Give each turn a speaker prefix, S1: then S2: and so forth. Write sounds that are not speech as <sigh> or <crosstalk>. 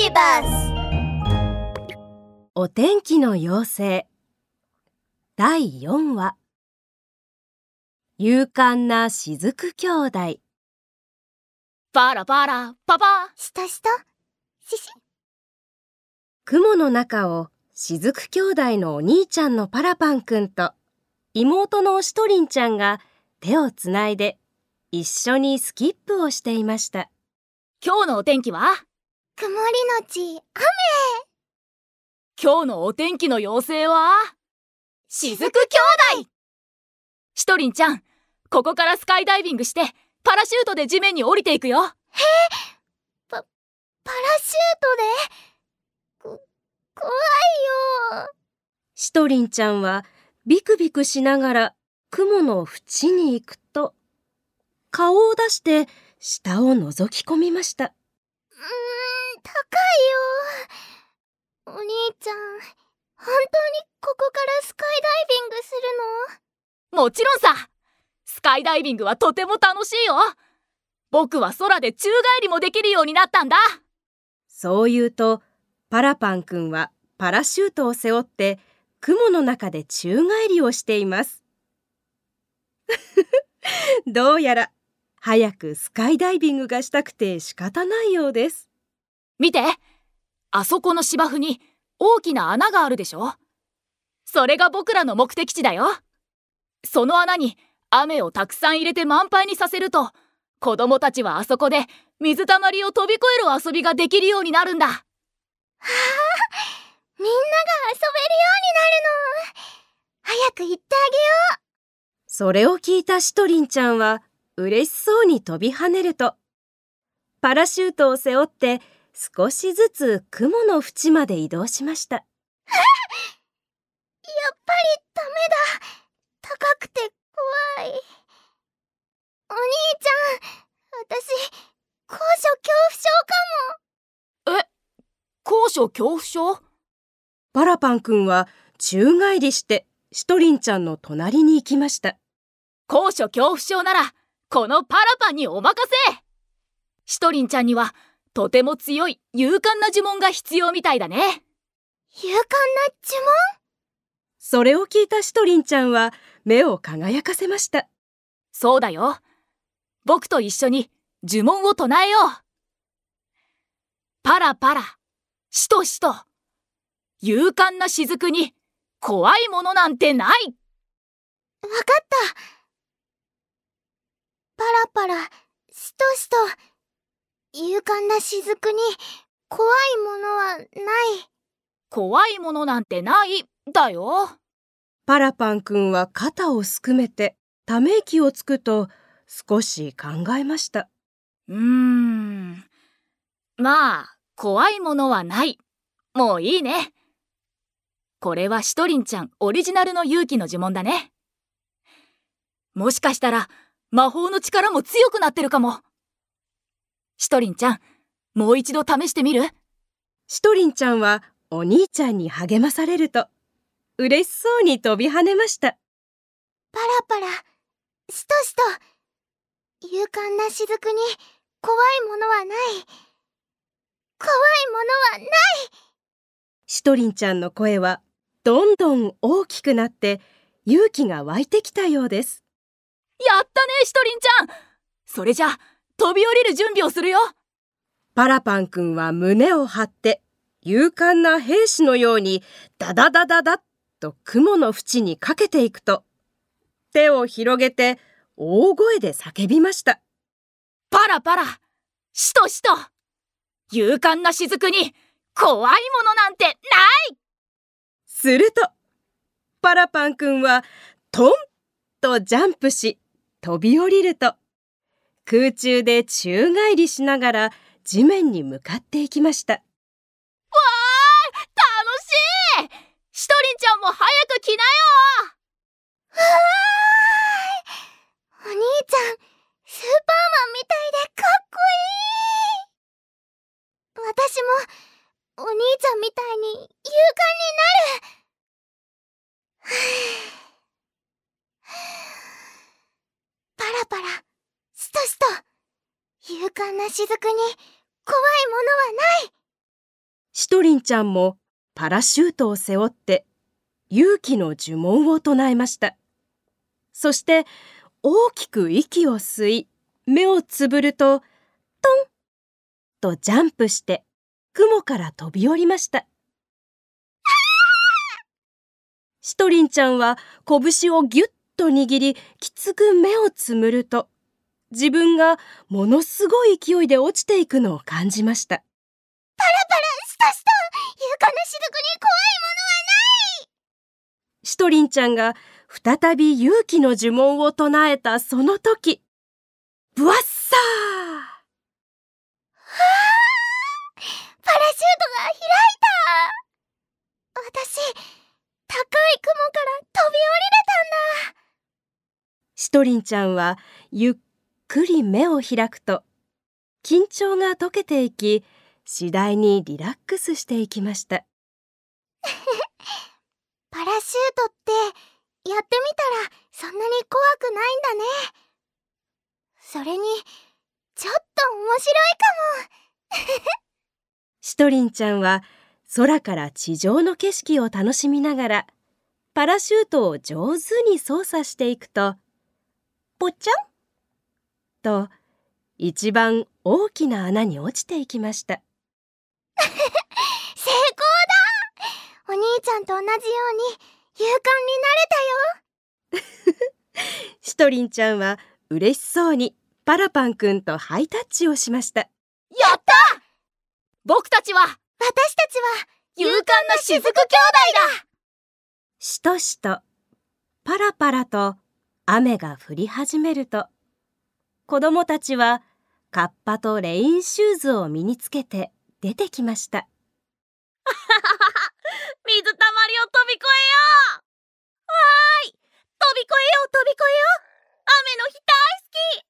S1: ビバス
S2: お天気の妖精第4話。勇敢な雫兄弟。
S3: パラパラパパ。
S1: したした。しし
S2: 雲の中を雫兄弟のお兄ちゃんのパラパンくんと妹のしとりんちゃんが手をつないで一緒にスキップをしていました。
S3: 今日のお天気は？
S1: 曇りのち雨。
S3: 今日のお天気の妖精は？雫兄弟。しとりんちゃんここからスカイダイビングしてパラシュートで地面に降りていくよ。
S1: パラシュートで？こ怖いよ。
S2: しとりんちゃんはビクビクしながら雲の縁に行くと顔を出して下を覗き込みました。
S1: うーん高いよ。お兄ちゃん本当にここからスカイダイビングするの？
S3: もちろんさ。スカイダイビングはとても楽しいよ。僕は空で宙返りもできるようになったんだ。
S2: そう言うとパラパンくんはパラシュートを背負って雲の中で宙返りをしています。<laughs> どうやら早くスカイダイビングがしたくて仕方ないようです
S3: 見て。あそこの芝生に大きな穴があるでしょ。それが僕らの目的地だよ。その穴に雨をたくさん入れて満杯にさせると子供たちはあそこで水たまりを飛び越える遊びができるようになるんだ。
S1: はあみんなが遊べるようになるの。早く行ってあげよ
S2: それを聞いたしとりんちゃんは嬉しそうに飛び跳ねるとパラシュートを背負って少しずつ雲の縁まで移動しました。
S1: う <laughs> やっぱりダメだ。高くて怖い。お兄ちゃん私高所恐怖症か
S3: 高所恐怖症？
S2: パラパンくんは宙返りしてしとりんちゃんの隣に行きました。
S3: 高所恐怖症ならこのパラパンにお任せ。しとりんちゃんにはとても強い勇敢な呪文が必要みたいだね。
S1: 勇敢な呪文？
S2: それを聞いたしとりんちゃんは目を輝かせました。
S3: そうだよ。僕と一緒に呪文を唱えよう。パラパラしとしと勇敢な雫に怖いものなんてない。
S1: わかった。パラパラしとしと勇敢な雫に怖いものはない。
S3: 怖いものなんてないだよ。
S2: パラパンくんは肩をすくめてため息をつくと少し考えました。
S3: うーん。まあ怖いものはない。もういいね。これはしとりんちゃんオリジナルの勇気の呪文だね。もしかしたら魔法の力も強くなってるかもしとりんちゃんもう一度試してみる？
S2: しとりんちゃんはお兄ちゃんに励まされると嬉しそうに飛び跳ねました。
S1: パラパラしとしと勇敢な雫に怖いものはない。怖いものはない。
S2: しとりんちゃんの声はどんどん大きくなって勇気が湧いてきたようです。
S3: やったねしとりんちゃん。それじゃ飛び降りる準備をするよ。
S2: パラパンくんは胸を張って勇敢な兵士のようにダダダダダッと雲の縁にかけていくと手を広げて大声で叫びました。
S3: パラパラしとしと勇敢な雫に怖いものなんてない。
S2: するとパラパンくんはトンとジャンプし飛び降りると空中で宙返りしながら地面に向かっていきました。
S3: わー楽しい。しとりん。ちゃんも早く来なよ
S1: わーお兄ちゃんスーパーマンみたいでかっこいい。私もお兄ちゃんみたいに勇敢になる。パラパラ。しとしと勇敢な雫に怖いものはない。
S2: シトリンちゃんもパラシュートを背負って勇気の呪文を唱えました。そして大きく息を吸い目をつぶるとトンとジャンプして雲から飛び降りました。シトリンちゃんは拳をぎゅっと握りきつく目をつむると自分がものすごい勢いで落ちていくのを感じました。
S1: パラパラしたした。床の雫に怖いものはない。
S2: シトリンちゃんが再び勇気の呪文を唱えたその時。ブワッサー。
S1: パラシュートが開いた。私高い雲から飛び降りれたんだ。
S2: シトリンちゃんはゆっくり目を開くと緊張が解けていき次第にリラックスしていきました。<laughs>
S1: パラシュートってやってみたらそんなに怖くないんだね。それにちょっと面白いかも。<laughs>
S2: シトリンちゃんは空から地上の景色を楽しみながらパラシュートを上手に操作していくとぽちゃんと一番大きな穴に落ちていきました。<laughs>
S1: 成功だ。お兄ちゃんと同じように勇敢になれ
S2: たよ。<laughs> シトリンちゃんは嬉しそうにパラパンくんとハイタッチをしました。や
S3: った！僕たちは
S1: 私たちは
S3: 勇敢な雫兄弟だ。
S2: しとしとパラパラと雨が降り始めると子供たちはカッパとレインシューズを身につけて出てきました。
S4: <laughs> 水たまりを飛び越えよう。わーい！飛び越えよう飛び越えよう。雨の日大好き。